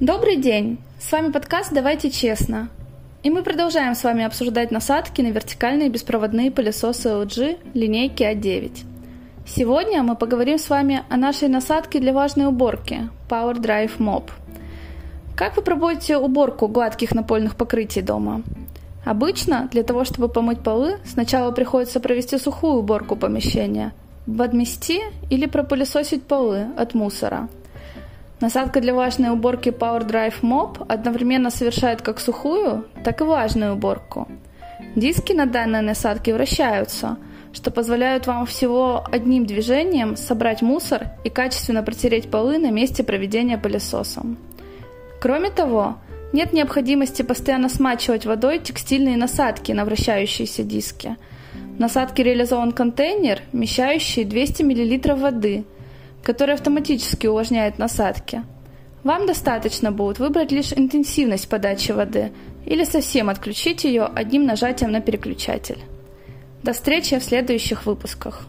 Добрый день! С вами подкаст «Давайте честно». И мы продолжаем с вами обсуждать насадки на вертикальные беспроводные пылесосы LG линейки А9. Сегодня мы поговорим с вами о нашей насадке для важной уборки Power Drive Mop. Как вы проводите уборку гладких напольных покрытий дома? Обычно для того, чтобы помыть полы, сначала приходится провести сухую уборку помещения, подмести или пропылесосить полы от мусора. Насадка для влажной уборки Power Drive Mop одновременно совершает как сухую, так и влажную уборку. Диски на данной насадке вращаются, что позволяет вам всего одним движением собрать мусор и качественно протереть полы на месте проведения пылесосом. Кроме того, нет необходимости постоянно смачивать водой текстильные насадки на вращающиеся диски. В насадке реализован контейнер, вмещающий 200 мл воды, который автоматически увлажняет насадки. Вам достаточно будет выбрать лишь интенсивность подачи воды или совсем отключить ее одним нажатием на переключатель. До встречи в следующих выпусках.